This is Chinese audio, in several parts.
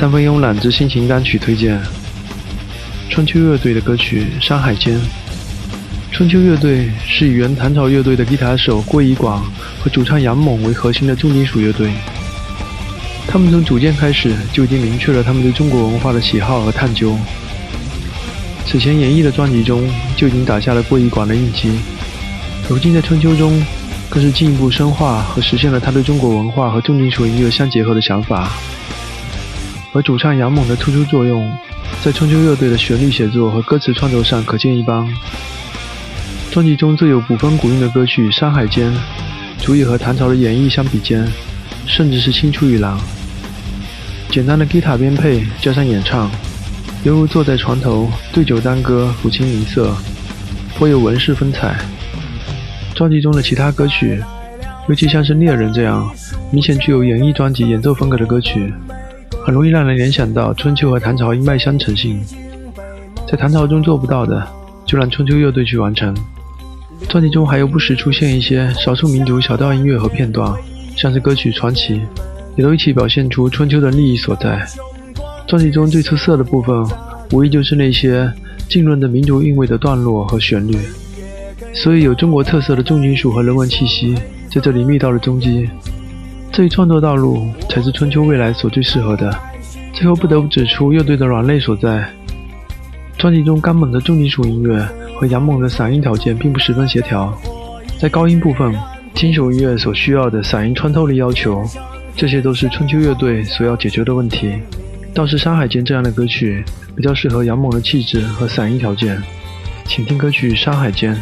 三分慵懒之心情单曲推荐：春秋乐队的歌曲《山海间》。春秋乐队是以原唐朝乐队的吉他手郭怡广和主唱杨猛为核心的重金属乐队。他们从组建开始就已经明确了他们对中国文化的喜好和探究。此前演绎的专辑中就已经打下了郭怡广的印记，如今在春秋中更是进一步深化和实现了他对中国文化和重金属音乐相结合的想法。而主唱杨猛的突出作用，在春秋乐队的旋律写作和歌词创作上可见一斑。专辑中最有古风古韵的歌曲《山海间》，足以和唐朝的演绎相比肩，甚至是青出于蓝。简单的吉他编配加上演唱，犹如坐在床头对酒当歌，抚琴吟色，颇有文士风采。专辑中的其他歌曲，尤其像是《猎人》这样明显具有演绎专辑演奏风格的歌曲，很容易让人联想到春秋和唐朝一脉相承性。在唐朝中做不到的，就让春秋乐队去完成。专辑中还有不时出现一些少数民族小调音乐和片段，像是歌曲《传奇》，也都一起表现出春秋的利益所在。专辑中最出色的部分，无疑就是那些浸润的民族韵味的段落和旋律，所以有中国特色的重金属和人文气息在这里觅到了踪迹。这一创作道路才是春秋未来所最适合的。最后不得不指出乐队的软肋所在，专辑中刚猛的重金属音乐。和杨猛的嗓音条件并不十分协调，在高音部分，金属音乐所需要的嗓音穿透力要求，这些都是春秋乐队所要解决的问题。倒是《山海间》这样的歌曲比较适合杨猛的气质和嗓音条件，请听歌曲《山海间》。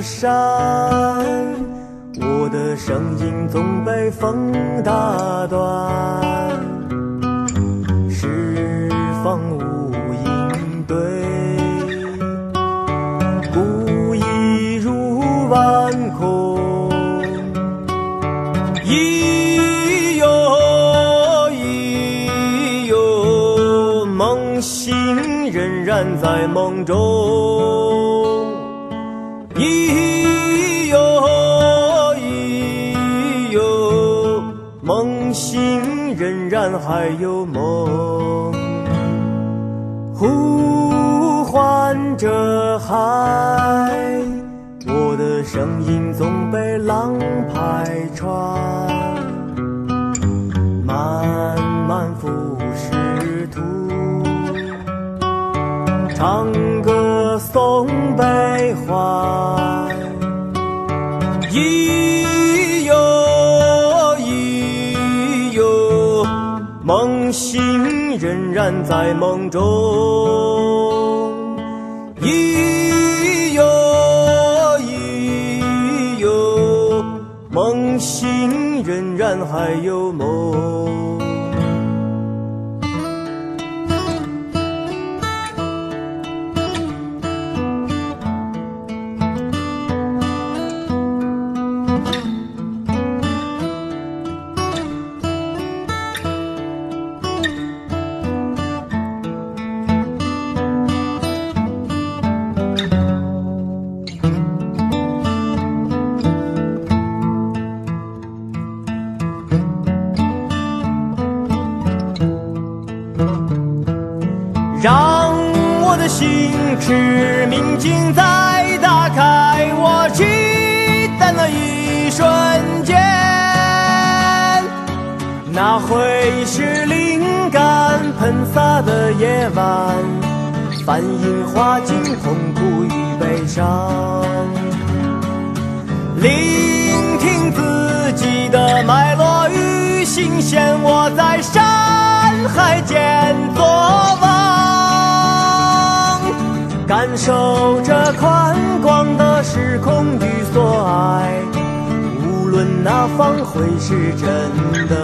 山，我的声音总被风打断，十方无应对，孤意入万空，咿哟咿哟，梦醒仍然在梦中。咿哟咿哟，梦醒仍然还有梦，呼唤着海，我的声音总被浪拍穿，漫漫浮世图，唱歌颂悲欢。咿哟咿哟，梦醒仍然在梦中。咿哟咿哟，梦醒仍然还有梦。让我的心驰明镜再打开，我期待那一瞬间，那会是灵感喷洒的夜晚，繁影画尽痛苦与悲伤，聆听自己的脉络与心弦，我在山海间。感受着宽广的时空与所爱，无论哪方会是真的。